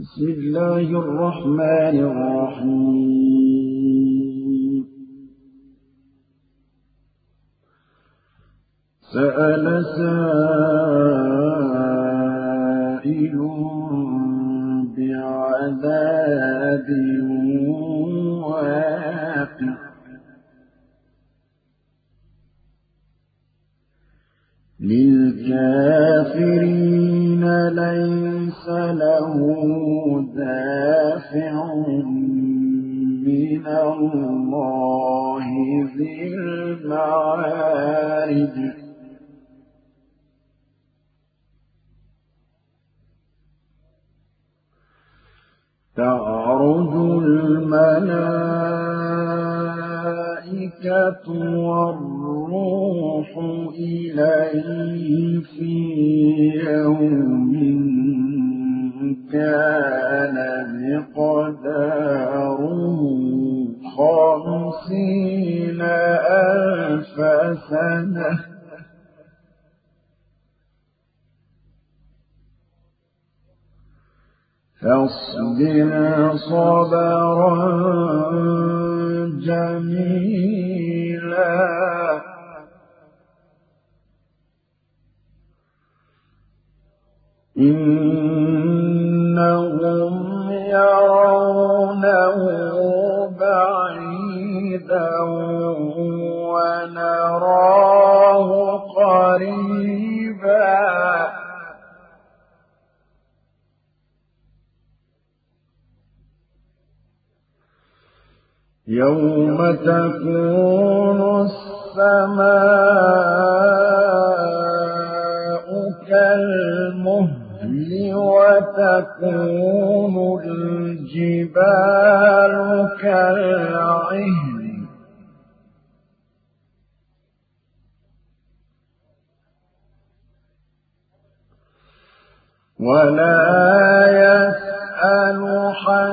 بسم الله الرحمن الرحيم. سأل سائل بعذاب واقع. للكافرين ليس له دافع من الله ذي المعارج تعرج الملائكة والروح إليه فاصبر صبرا جميلا. إنهم يرونه بعيدا ونراه قريبا. يوم تكون السماء كالمهل وتكون الجبال كالعهن ولا يسأل حميم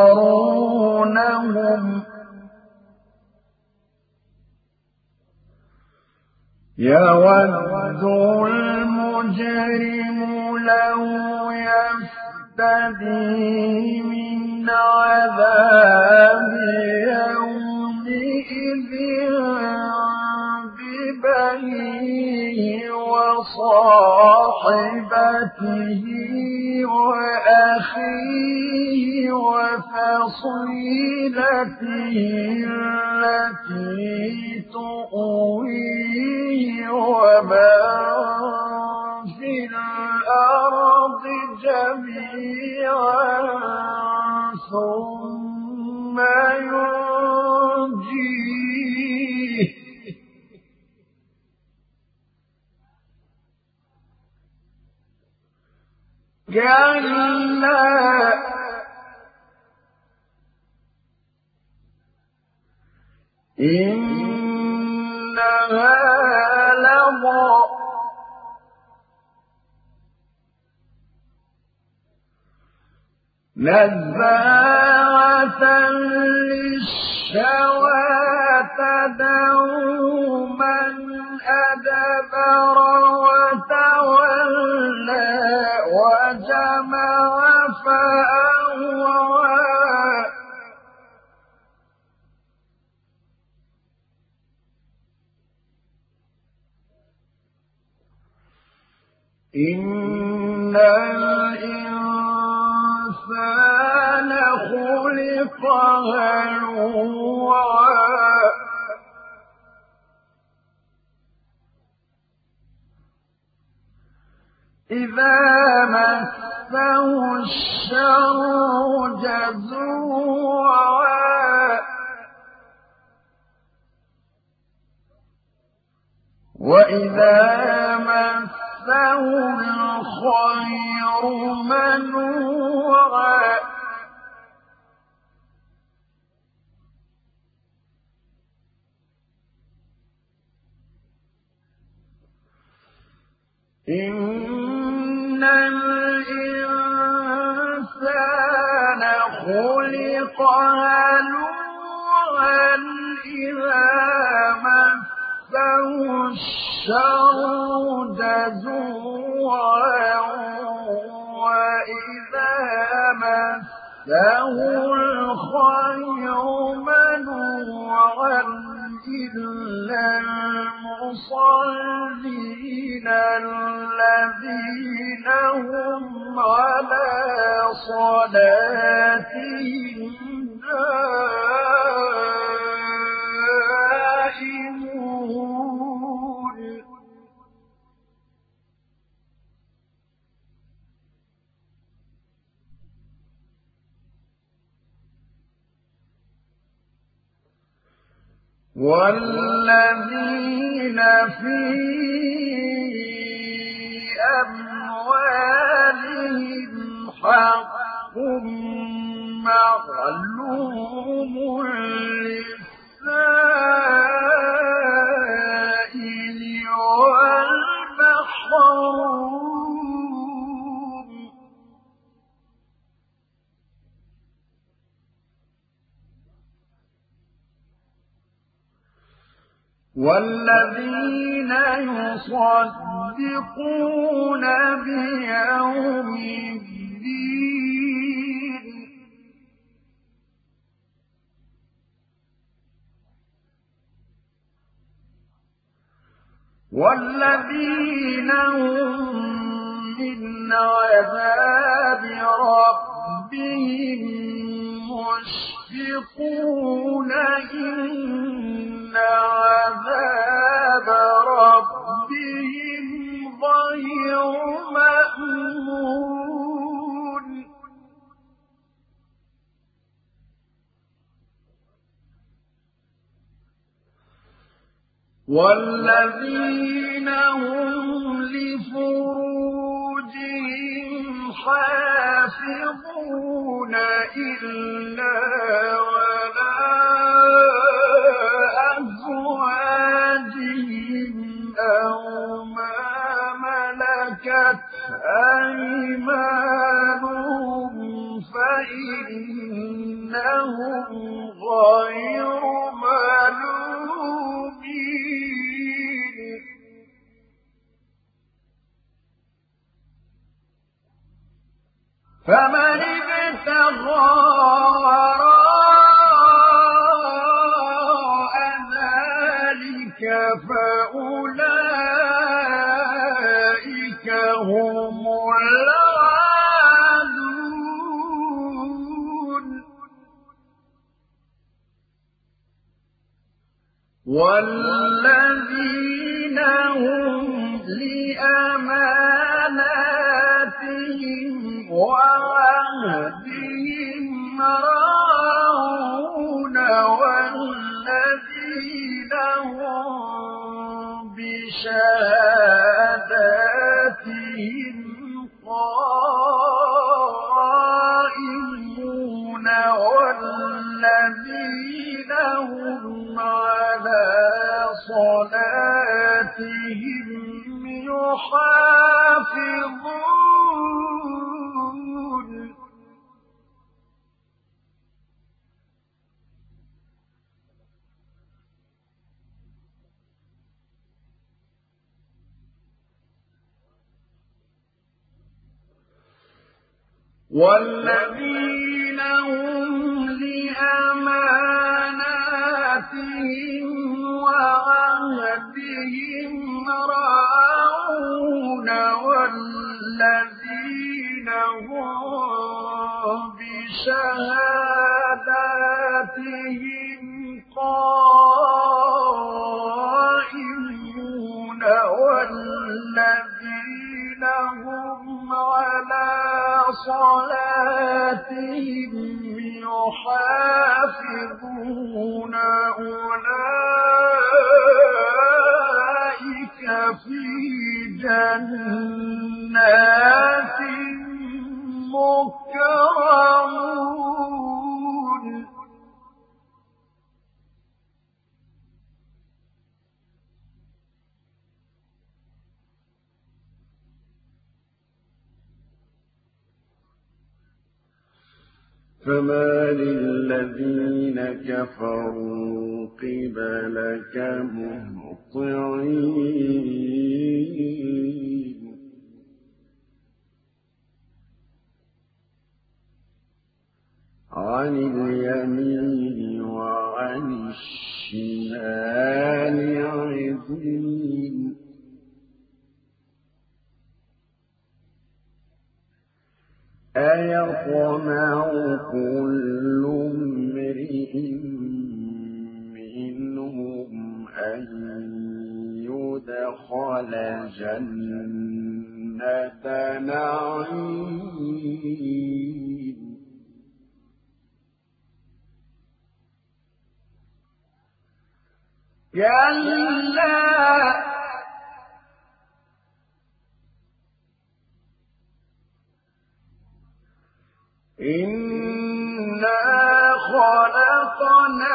يبصرونهم. يود المجرم لو يفتدي من عذاب يومئذ وصاحبته وأخيه وفصيلته التي تؤويه ومن في الأرض جميعا ثم ينجيه كلا إنها لظى. نزاعة للشوى تدعو من أدبر إن الإنسان خلق هلوعا إذا مسه الشر جزوعا وإذا مسه الخير منوعا. إن الإنسان خلق هلوعا إذا مسه الشر جزوعا وإذا مسه الخير منوعا إلا المصلين الذين هم على صلاتهم دائمون. والذين في أموالهم حق معلوم يصدقون بيوم الدين. والذين هم من عذاب ربهم مشفقون إن عذاب ربهم والذين هم لفروجهم حافظون إلا ولا أيمانهم فإنهم غير ملومين. فمن يحافظون والذين هم لأماناتهم وعهدهم راعون. والذين هم بشهاداتهم قائمون والذين هم على صلاتهم يحافظون أولئك في جنات فما للذين كفروا قبلك مهطعين. عن اليمين وعن الشمال عزين أيطمع كل امرئ منهم أن يدخل جنة نعيم كلا إنا خلقناهم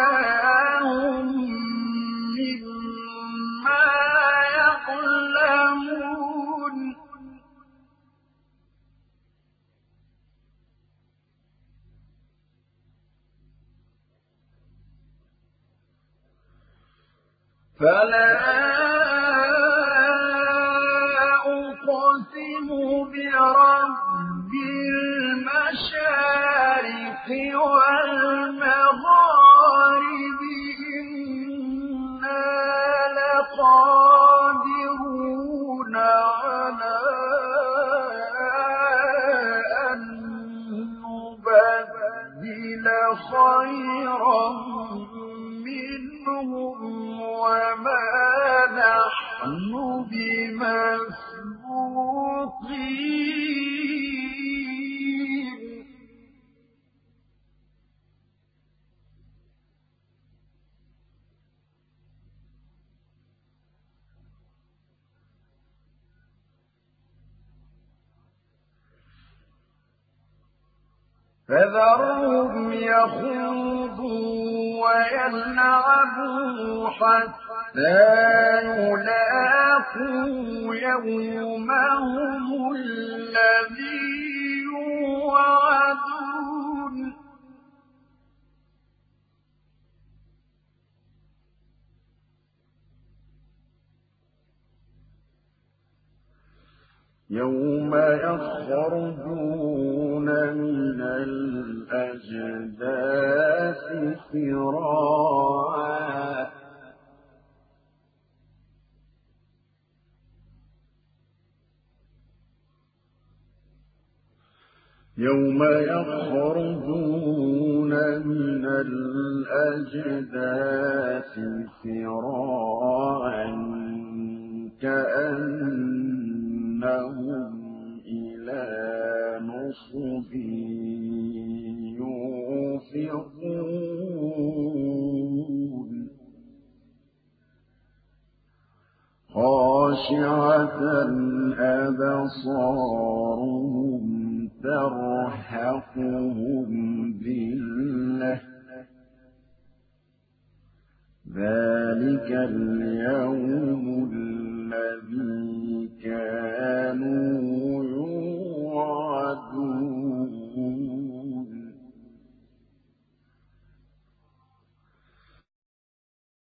مما يظلمون فلا أقسم برب والمغارب إنا لقادرون على أن نبدل خيرا فذرهم يخوضوا ويلعبوا حتى يلاقوا يومهم الذي يوعدون. يوم يخرجون من الأجداث سراعا. يوم يخرجون من الأجداث سراعا كأنهم خاشعة أبصارهم ترهقهم بالله ذلك اليوم الذي كانوا